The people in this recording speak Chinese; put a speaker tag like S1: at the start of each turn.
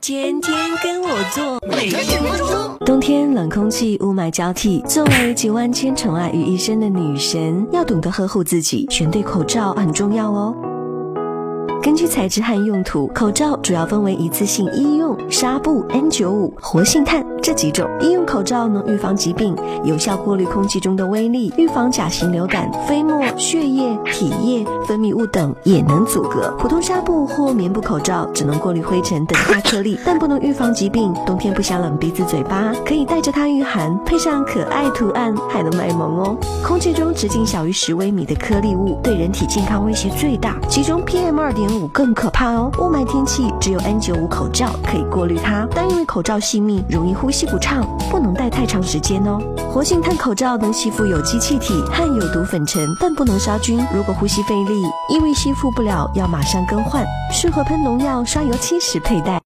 S1: 天天跟我做，每天做？冬天冷空气，雾霾交替。作为集万千宠爱于一身的女神，要懂得呵护自己，选对口罩很重要哦。根据材质和用途，口罩主要分为一次性医用、纱布、N95、活性炭这几种。医用口罩能预防疾病，有效过滤空气中的微粒，预防甲型流感、飞沫、血液、体液、分泌物等也能阻隔。普通纱布或棉布口罩只能过滤灰尘等大颗粒，但不能预防疾病。冬天不想冷鼻子嘴巴，可以带着它御寒，配上可爱图案，还能卖萌哦。空气中直径小于十微米的颗粒物对人体健康威胁最大，其中 PM 二点。五更可怕哦！雾霾天气只有 N95 口罩可以过滤它，但因为口罩细密，容易呼吸不畅，不能戴太长时间哦。活性炭口罩能吸附有机气体和有毒粉尘，但不能杀菌。如果呼吸费力，因为吸附不了，要马上更换。适合喷农药、刷油漆时佩戴。